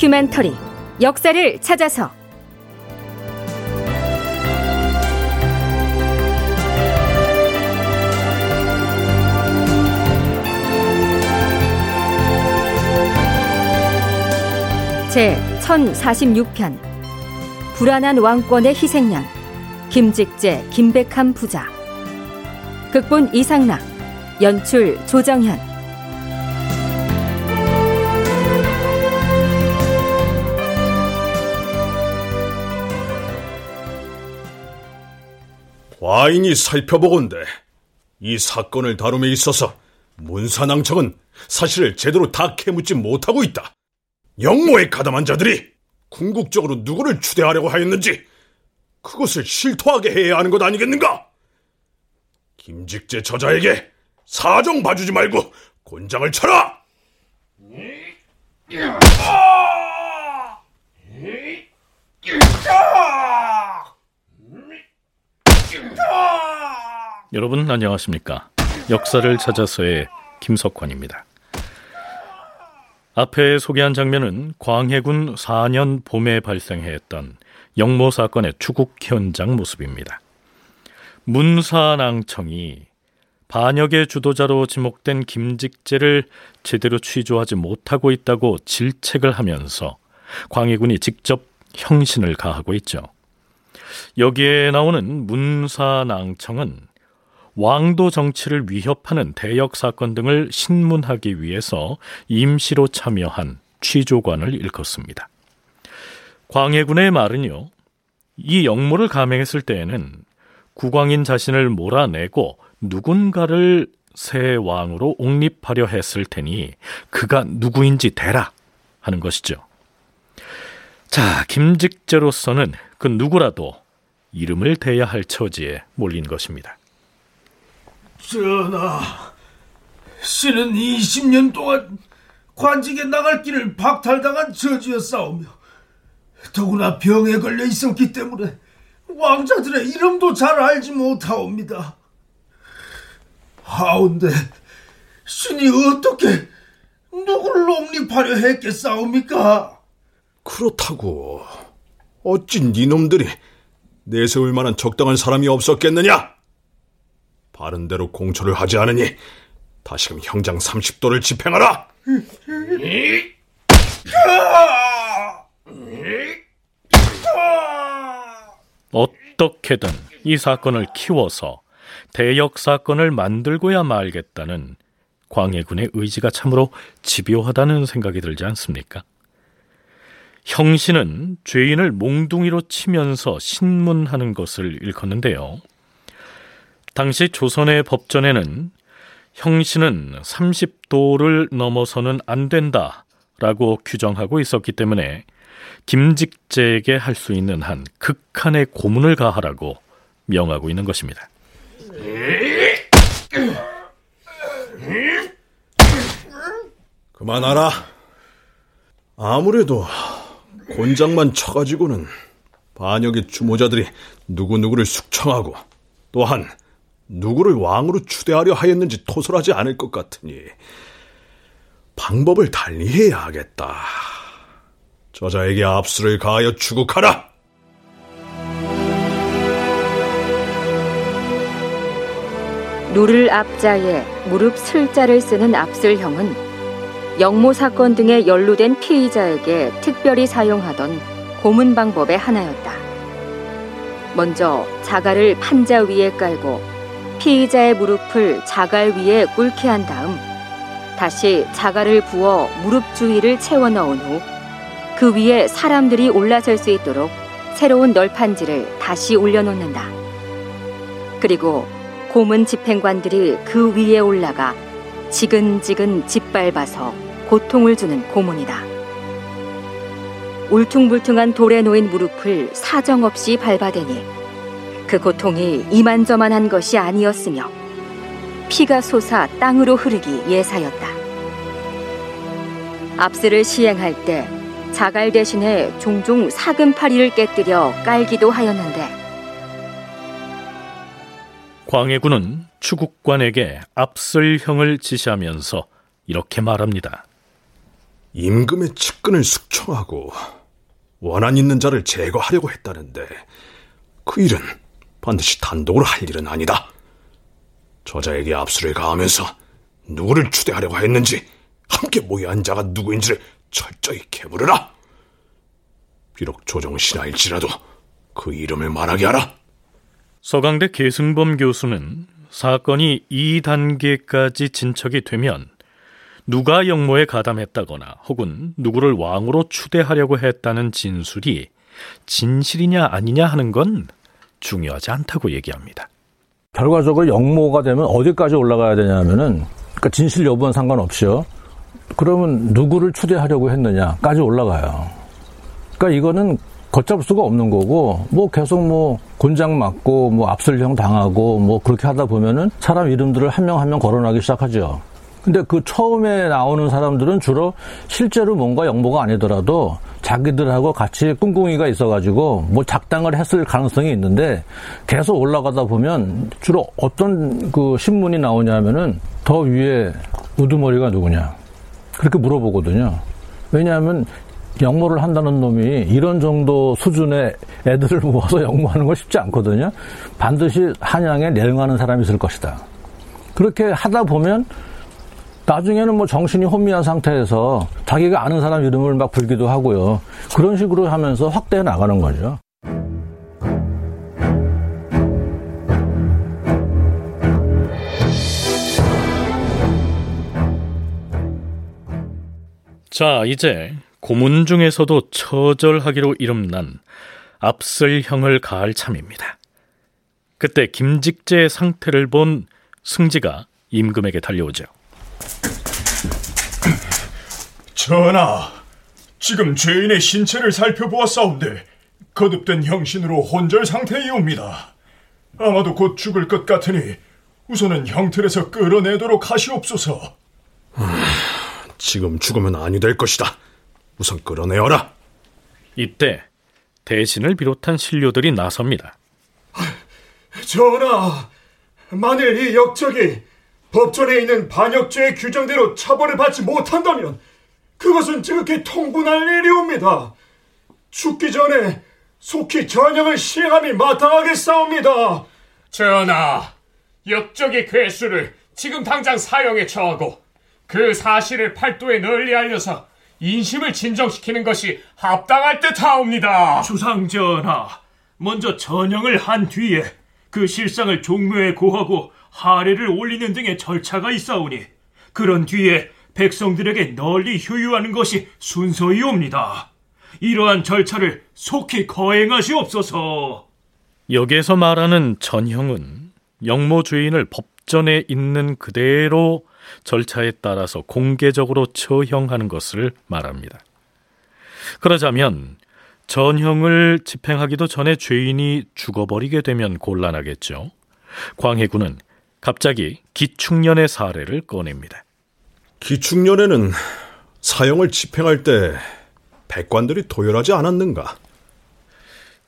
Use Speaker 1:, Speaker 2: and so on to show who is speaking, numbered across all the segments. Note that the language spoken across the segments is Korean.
Speaker 1: 다큐멘터리 역사를 찾아서. 제 1046편 불안한 왕권의 희생양 김직재 김백함 부자. 극본 이상락 연출 조정현
Speaker 2: 과인이 살펴보건대 이 사건을 다룸에 있어서 문산왕청은 사실을 제대로 다 캐묻지 못하고 있다. 영모에 가담한 자들이 궁극적으로 누구를 추대하려고 하였는지 그것을 실토하게 해야 하는 것 아니겠는가? 김직재 저자에게 사정 봐주지 말고 곤장을 쳐라!
Speaker 3: 여러분 안녕하십니까? 역사를 찾아서의 김석환입니다. 앞에 소개한 장면은 광해군 4년 봄에 발생했던 영모 사건의 추국 현장 모습입니다. 문사낭청이 반역의 주도자로 지목된 김직재를 제대로 취조하지 못하고 있다고 질책을 하면서 광해군이 직접 형신을 가하고 있죠. 여기에 나오는 문사낭청은 왕도 정치를 위협하는 대역 사건 등을 신문하기 위해서 임시로 참여한 취조관을 일컫습니다. 광해군의 말은요, 이 역모를 감행했을 때에는 국왕인 자신을 몰아내고 누군가를 새 왕으로 옹립하려 했을 테니 그가 누구인지 대라 하는 것이죠. 자, 김직재로서는 그 누구라도 이름을 대야 할 처지에 몰린 것입니다.
Speaker 4: 전하, 신은 20년 동안 관직에 나갈 길을 박탈당한 저주였사오며 더구나 병에 걸려 있었기 때문에 왕자들의 이름도 잘 알지 못하옵니다. 하운데 신이 어떻게 누구를 옹립하려 했겠사옵니까?
Speaker 2: 그렇다고 어찌 니놈들이 내세울 만한 적당한 사람이 없었겠느냐? 바른 대로 공초를 하지 않으니 다시금 형장 30도를 집행하라.
Speaker 3: 어떻게든 이 사건을 키워서 대역 사건을 만들고야 말겠다는 광해군의 의지가 참으로 집요하다는 생각이 들지 않습니까? 형신은 죄인을 몽둥이로 치면서 신문하는 것을 일컫는데요. 당시 조선의 법전에는 형신은 30도를 넘어서는 안 된다 라고 규정하고 있었기 때문에 김직재에게 할 수 있는 한 극한의 고문을 가하라고 명하고 있는 것입니다.
Speaker 2: 그만하라. 아무래도 곤장만 쳐가지고는 반역의 주모자들이 누구누구를 숙청하고 또한 누구를 왕으로 추대하려 하였는지 토설하지 않을 것 같으니 방법을 달리해야 하겠다. 저자에게 압수를 가하여 추국하라.
Speaker 1: 누를 앞자에 무릎 슬자를 쓰는 압슬형은 영모 사건 등에 연루된 피의자에게 특별히 사용하던 고문 방법의 하나였다. 먼저 자갈을 판자 위에 깔고 피의자의 무릎을 자갈 위에 꿇게 한 다음 다시 자갈을 부어 무릎 주위를 채워 넣은 후 그 위에 사람들이 올라설 수 있도록 새로운 널판지를 다시 올려놓는다. 그리고 고문 집행관들이 그 위에 올라가 지근지근 짓밟아서 고통을 주는 고문이다. 울퉁불퉁한 돌에 놓인 무릎을 사정없이 밟아대니 그 고통이 이만저만한 것이 아니었으며 피가 솟아 땅으로 흐르기 예사였다. 압스를 시행할 때 자갈 대신에 종종 사금파리를 깨뜨려 깔기도 하였는데
Speaker 3: 광해군은 추국관에게 압슬형을 지시하면서 이렇게 말합니다.
Speaker 2: 임금의 측근을 숙청하고 원한 있는 자를 제거하려고 했다는데 그 일은 반드시 단독으로 할 일은 아니다. 저자에게 압수를 가하면서 누구를 추대하려고 했는지 함께 모여 한 자가 누구인지를 철저히 캐물으라. 비록 조정신하일지라도 그 이름을 말하게 하라.
Speaker 3: 서강대 계승범 교수는 사건이 이 단계까지 진척이 되면 누가 영모에 가담했다거나 혹은 누구를 왕으로 추대하려고 했다는 진술이 진실이냐 아니냐 하는 건 중요하지 않다고 얘기합니다.
Speaker 5: 결과적으로 영모가 되면 어디까지 올라가야 되냐면은 그러니까 진실 여부는 상관없이요. 그러면 누구를 추대하려고 했느냐까지 올라가요. 그러니까 이거는 걷잡을 수가 없는 거고 뭐 계속 뭐 곤장 맞고 뭐 압설형 당하고 뭐 그렇게 하다 보면은 사람 이름들을 한 명 한 명 거론하기 시작하죠. 근데 그 처음에 나오는 사람들은 주로 실제로 뭔가 영모가 아니더라도 자기들하고 같이 꿍꿍이가 있어가지고 뭐 작당을 했을 가능성이 있는데 계속 올라가다 보면 주로 어떤 그 신문이 나오냐면은 더 위에 우두머리가 누구냐 그렇게 물어보거든요. 왜냐하면 영모를 한다는 놈이 이런 정도 수준의 애들을 모아서 영모하는 건 쉽지 않거든요. 반드시 한양에 내응하는 사람이 있을 것이다. 그렇게 하다 보면 나중에는 뭐 정신이 혼미한 상태에서 자기가 아는 사람 이름을 막 불기도 하고요. 그런 식으로 하면서 확대해 나가는 거죠.
Speaker 3: 자, 이제 고문 중에서도 처절하기로 이름난 압설형을 가할 참입니다. 그때 김직재의 상태를 본 승지가 임금에게 달려오죠.
Speaker 6: 전하, 지금 죄인의 신체를 살펴보았사온데 거듭된 형신으로 혼절 상태이옵니다. 아마도 곧 죽을 것 같으니 우선은 형틀에서 끌어내도록 하시옵소서.
Speaker 2: 지금 죽으면 아니 될 것이다. 우선 끌어내어라.
Speaker 3: 이때 대신을 비롯한 신료들이 나섭니다.
Speaker 6: 전하, 만일 이 역적이 법전에 있는 반역죄의 규정대로 처벌을 받지 못한다면 그것은 지극히 통분할 일이옵니다. 죽기 전에 속히 전형을 시행함이 마땅하겠사옵니다.
Speaker 7: 전하, 역적의 괴수를 지금 당장 사형에 처하고 그 사실을 팔도에 널리 알려서 인심을 진정시키는 것이 합당할 듯하옵니다.
Speaker 4: 주상 전하, 먼저 전형을 한 뒤에 그 실상을 종묘에 고하고 하례를 올리는 등의 절차가 있사오니 그런 뒤에 백성들에게 널리 효유하는 것이 순서이옵니다. 이러한 절차를 속히 거행하시옵소서.
Speaker 3: 여기에서 말하는 전형은 영모 주인을 법전에 있는 그대로 절차에 따라서 공개적으로 처형하는 것을 말합니다. 그러자면 전형을 집행하기도 전에 죄인이 죽어버리게 되면 곤란하겠죠. 광해군은 갑자기 기축년의 사례를 꺼냅니다.
Speaker 2: 기축년에는 사형을 집행할 때 백관들이 도열하지 않았는가?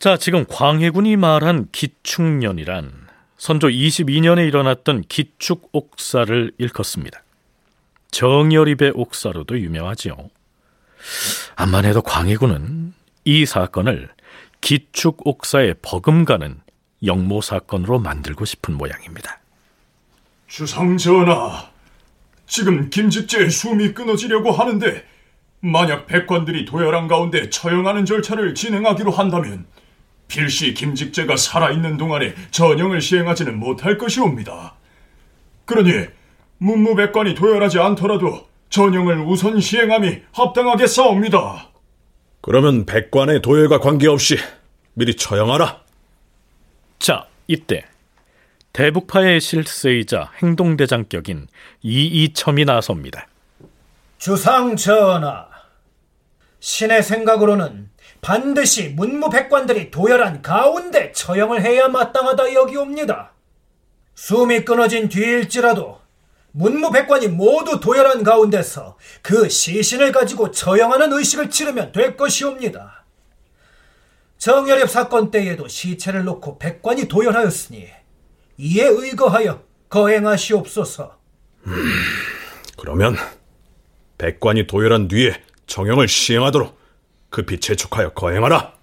Speaker 3: 자, 지금 광해군이 말한 기축년이란 선조 22년에 일어났던 기축 옥사를 일컫습니다. 정열입의 옥사로도 유명하지요. 암만 해도 광해군은 이 사건을 기축옥사에 버금가는 영모 사건으로 만들고 싶은 모양입니다.
Speaker 6: 주상 전하, 지금 김직재의 숨이 끊어지려고 하는데 만약 백관들이 도열한 가운데 처형하는 절차를 진행하기로 한다면 필시 김직재가 살아있는 동안에 전형을 시행하지는 못할 것이옵니다. 그러니 문무백관이 도열하지 않더라도 전형을 우선 시행함이 합당하겠사옵니다.
Speaker 2: 그러면 백관의 도열과 관계없이 미리 처형하라.
Speaker 3: 자, 이때 대북파의 실세이자 행동대장격인 이이첨이 나섭니다.
Speaker 8: 주상 전하, 신의 생각으로는 반드시 문무백관들이 도열한 가운데 처형을 해야 마땅하다 여기옵니다. 숨이 끊어진 뒤일지라도 문무백관이 모두 도열한 가운데서 그 시신을 가지고 처형하는 의식을 치르면 될 것이옵니다. 정열협 사건 때에도 시체를 놓고 백관이 도열하였으니 이에 의거하여 거행하시옵소서.
Speaker 2: 음, 그러면 백관이 도열한 뒤에 정형을 시행하도록 급히 재촉하여 거행하라.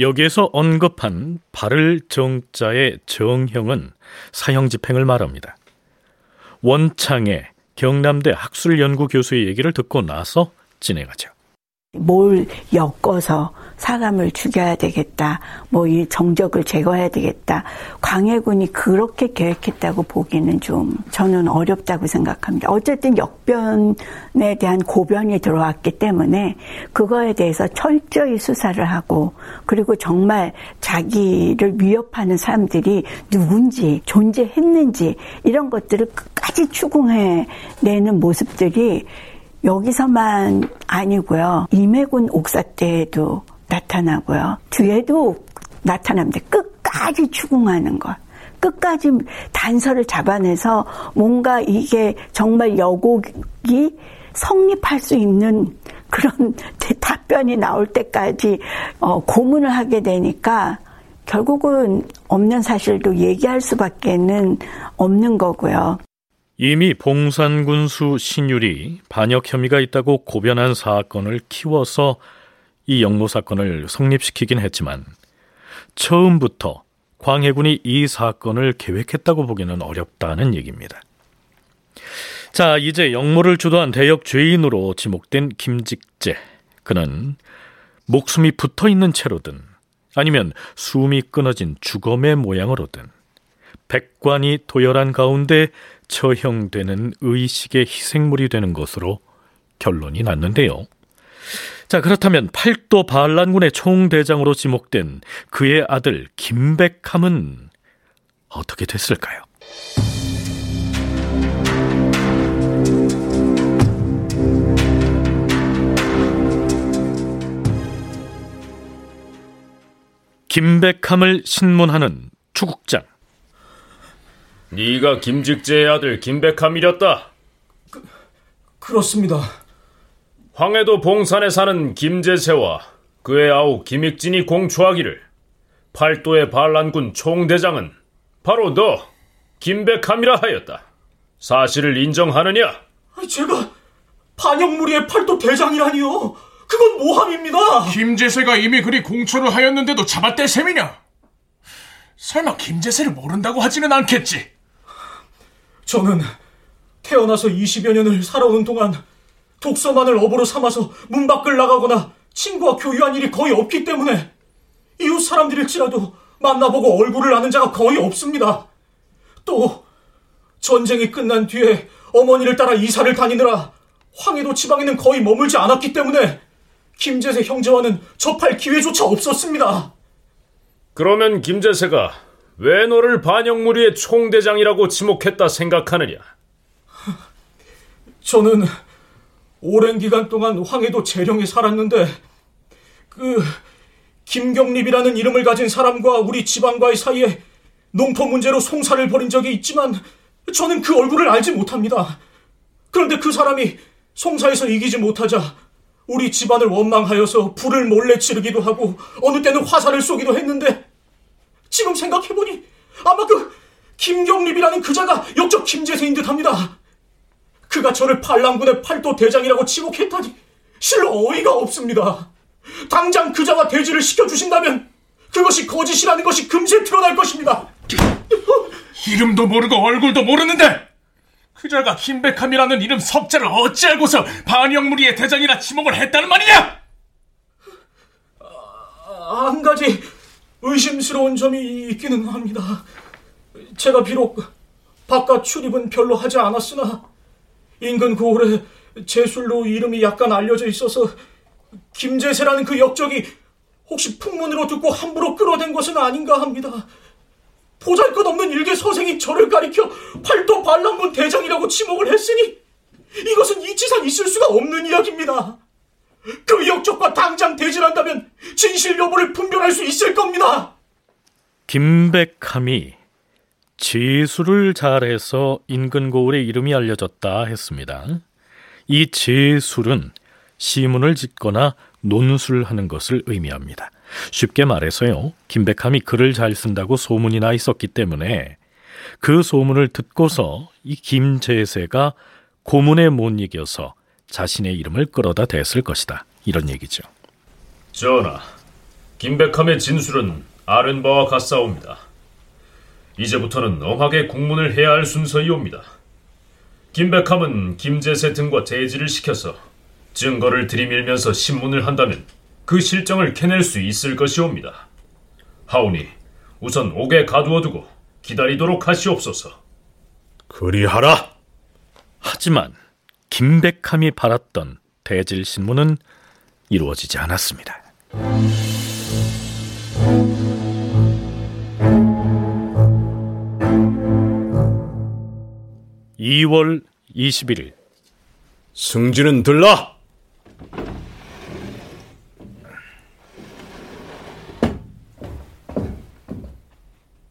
Speaker 3: 여기에서 언급한 발을 정자의 정형은 사형 집행을 말합니다. 원창의 경남대 학술연구 교수의 얘기를 듣고 나서 진행하죠.
Speaker 9: 뭘 엮어서 사람을 죽여야 되겠다. 뭐 이 정적을 제거해야 되겠다. 광해군이 그렇게 계획했다고 보기는 좀 저는 어렵다고 생각합니다. 어쨌든 역변에 대한 고변이 들어왔기 때문에 그거에 대해서 철저히 수사를 하고 그리고 정말 자기를 위협하는 사람들이 누군지 존재했는지 이런 것들을 끝까지 추궁해 내는 모습들이 여기서만 아니고요. 임해군 옥사 때에도 나타나고요. 뒤에도 나타납니다. 끝까지 추궁하는 것. 끝까지 단서를 잡아내서 뭔가 이게 정말 여곡이 성립할 수 있는 그런 답변이 나올 때까지 어, 고문을 하게 되니까 결국은 없는 사실도 얘기할 수밖에는 없는 거고요.
Speaker 3: 이미 봉산군수 신율이 반역 혐의가 있다고 고변한 사건을 키워서 이 영모 사건을 성립시키긴 했지만 처음부터 광해군이 이 사건을 계획했다고 보기는 어렵다는 얘기입니다. 자, 이제 영모를 주도한 대역 죄인으로 지목된 김직재. 그는 목숨이 붙어 있는 채로든 아니면 숨이 끊어진 주검의 모양으로든 백관이 도열한 가운데 처형되는 의식의 희생물이 되는 것으로 결론이 났는데요. 자, 그렇다면 팔도 반란군의 총대장으로 지목된 그의 아들 김백함은 어떻게 됐을까요? 김백함을 신문하는 추국장.
Speaker 10: 네가 김직재의 아들 김백함이렸다.
Speaker 8: 그, 그렇습니다.
Speaker 10: 황해도 봉산에 사는 김재세와 그의 아우 김익진이 공초하기를 팔도의 반란군 총대장은 바로 너 김백함이라 하였다. 사실을 인정하느냐?
Speaker 8: 제가 반역무리의 팔도 대장이라니요. 그건 모함입니다.
Speaker 7: 김재세가 이미 그리 공초를 하였는데도 잡았대 셈이냐? 설마 김재세를 모른다고 하지는 않겠지?
Speaker 8: 저는 태어나서 20여 년을 살아오는 동안 독서만을 업으로 삼아서 문 밖을 나가거나 친구와 교류한 일이 거의 없기 때문에 이웃 사람들일지라도 만나보고 얼굴을 아는 자가 거의 없습니다. 또 전쟁이 끝난 뒤에 어머니를 따라 이사를 다니느라 황해도 지방에는 거의 머물지 않았기 때문에 김재세 형제와는 접할 기회조차 없었습니다.
Speaker 10: 그러면 김재세가 왜 너를 반영무리의 총대장이라고 지목했다 생각하느냐?
Speaker 8: 저는 오랜 기간 동안 황해도 재령에 살았는데 그 김경립이라는 이름을 가진 사람과 우리 지방과의 사이에 농토 문제로 송사를 벌인 적이 있지만 저는 그 얼굴을 알지 못합니다. 그런데 그 사람이 송사에서 이기지 못하자 우리 집안을 원망하여서 불을 몰래 지르기도 하고 어느 때는 화살을 쏘기도 했는데 지금 생각해보니 아마 그 김경립이라는 그자가 역적 김재세인 듯합니다. 그가 저를 반란군의 팔도 대장이라고 지목했다니 실로 어이가 없습니다. 당장 그자와 대지를 시켜주신다면 그것이 거짓이라는 것이 금세 드러날 것입니다.
Speaker 7: 이름도 모르고 얼굴도 모르는데 그자가 김백함이라는 이름 석자를 어찌 알고서 반영무리의 대장이라 지목을 했다는 말이냐?
Speaker 8: 아, 한 가지 의심스러운 점이 있기는 합니다. 제가 비록 바깥 출입은 별로 하지 않았으나 인근 고을에 제술로 이름이 약간 알려져 있어서 김재세라는 그 역적이 혹시 풍문으로 듣고 함부로 끌어댄 것은 아닌가 합니다. 보잘것없는 일개 서생이 저를 가리켜 팔도 반란군 대장이라고 지목을 했으니 이것은 이치상 있을 수가 없는 이야기입니다. 그 역적과 당장 대질한다면 진실 여부를 분별할 수 있을 겁니다.
Speaker 3: 김백함이 제수를 잘해서 인근 고을의 이름이 알려졌다 했습니다. 이 제술은 시문을 짓거나 논술하는 것을 의미합니다. 쉽게 말해서요, 김백함이 글을 잘 쓴다고 소문이 나 있었기 때문에 그 소문을 듣고서 이 김재세가 고문에 못 이겨서 자신의 이름을 끌어다 댔을 것이다. 이런 얘기죠.
Speaker 10: 전하, 김백함의 진술은 아는 바와 같사옵니다. 이제부터는 엄하게 국문을 해야 할 순서이옵니다. 김백함은 김제세 등과 대지를 시켜서 증거를 들이밀면서 신문을 한다면 그 실정을 캐낼 수 있을 것이옵니다. 하오니 우선 옥에 가두어두고 기다리도록 하시옵소서.
Speaker 2: 그리하라.
Speaker 3: 하지만 김백함이 바랐던 대질 신문은 이루어지지 않았습니다. 2월 21일
Speaker 2: 승진은 들라.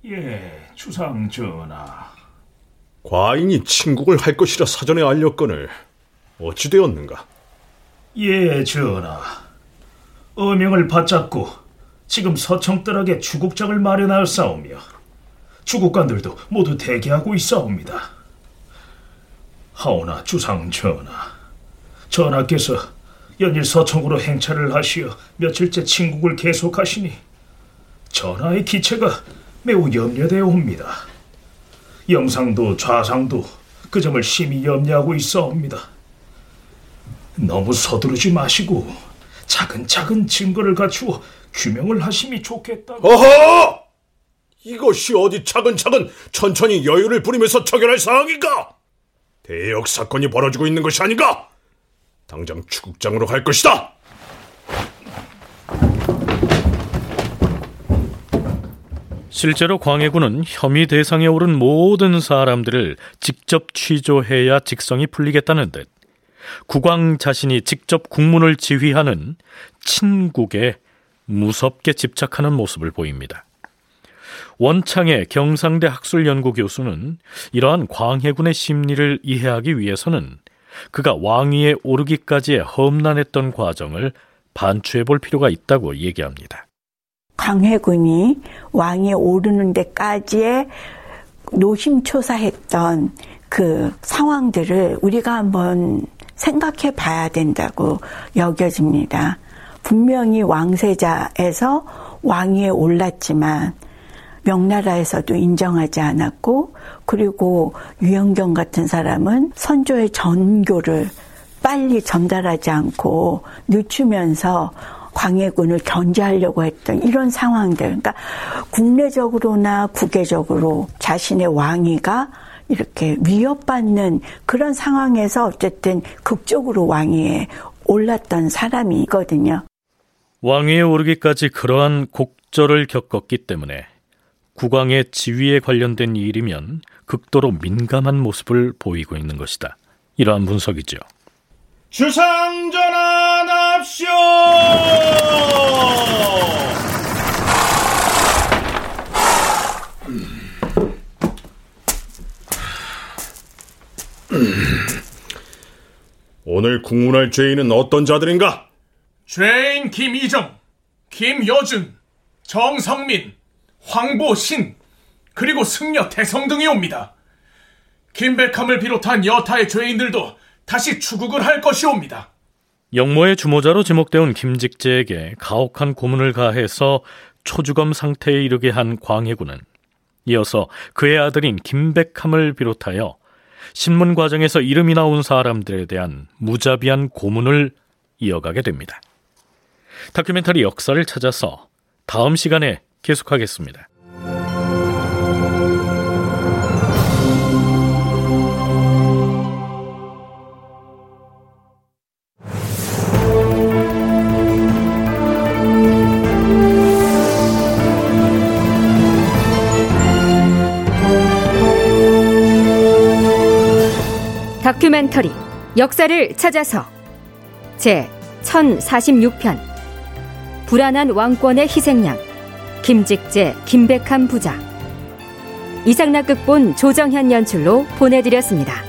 Speaker 4: 예, 주상 전하.
Speaker 2: 과인이 친국을 할 것이라 사전에 알렸거늘 어찌 되었는가?
Speaker 4: 예, 전하. 어명을 받잡고 지금 서청뜰하게 주국장을 마련하였사오며 주국관들도 모두 대기하고 있사옵니다. 하오나 주상 전하, 전하께서 연일 서청으로 행차를 하시어 며칠째 친국을 계속하시니 전하의 기체가 매우 염려되어 옵니다. 영상도 좌상도 그 점을 심히 염려하고 있어옵니다. 너무 서두르지 마시고 차근차근 증거를 갖추어 규명을 하심이 좋겠다.
Speaker 2: 어허! 이것이 어디 차근차근 천천히 여유를 부리면서 처결할 상황인가? 대역 사건이 벌어지고 있는 것이 아닌가? 당장 추국장으로 갈 것이다.
Speaker 3: 실제로 광해군은 혐의 대상에 오른 모든 사람들을 직접 취조해야 직성이 풀리겠다는 듯 국왕 자신이 직접 국문을 지휘하는 친국에 무섭게 집착하는 모습을 보입니다. 원창의 경상대 학술연구 교수는 이러한 광해군의 심리를 이해하기 위해서는 그가 왕위에 오르기까지의 험난했던 과정을 반추해 볼 필요가 있다고 얘기합니다.
Speaker 9: 광해군이 왕위에 오르는 데까지의 노심초사했던 그 상황들을 우리가 한번 생각해 봐야 된다고 여겨집니다. 분명히 왕세자에서 왕위에 올랐지만 명나라에서도 인정하지 않았고 그리고 유영경 같은 사람은 선조의 전교를 빨리 전달하지 않고 늦추면서 광해군을 견제하려고 했던 이런 상황들. 그러니까 국내적으로나 국외적으로 자신의 왕위가 이렇게 위협받는 그런 상황에서 어쨌든 극적으로 왕위에 올랐던 사람이거든요.
Speaker 3: 왕위에 오르기까지 그러한 곡절을 겪었기 때문에 국왕의 지위에 관련된 일이면 극도로 민감한 모습을 보이고 있는 것이다. 이러한 분석이죠.
Speaker 11: 주상전하 납시오!
Speaker 2: 오늘 국문할 죄인은 어떤 자들인가?
Speaker 7: 죄인 김이정, 김여준, 정성민, 황보신, 그리고 승려 태성 등이 옵니다. 김백함을 비롯한 여타의 죄인들도 다시 추국을 할 것이옵니다.
Speaker 3: 영모의 주모자로 지목되어 온 김직재에게 가혹한 고문을 가해서 초주검 상태에 이르게 한 광해군은 이어서 그의 아들인 김백함을 비롯하여 신문 과정에서 이름이 나온 사람들에 대한 무자비한 고문을 이어가게 됩니다. 다큐멘터리 역사를 찾아서 다음 시간에 계속하겠습니다.
Speaker 1: 다큐멘터리 역사를 찾아서. 제 1046편. 불안한 왕권의 희생양 김직재 김백함 부자 이상락 극본 조정현 연출로 보내드렸습니다.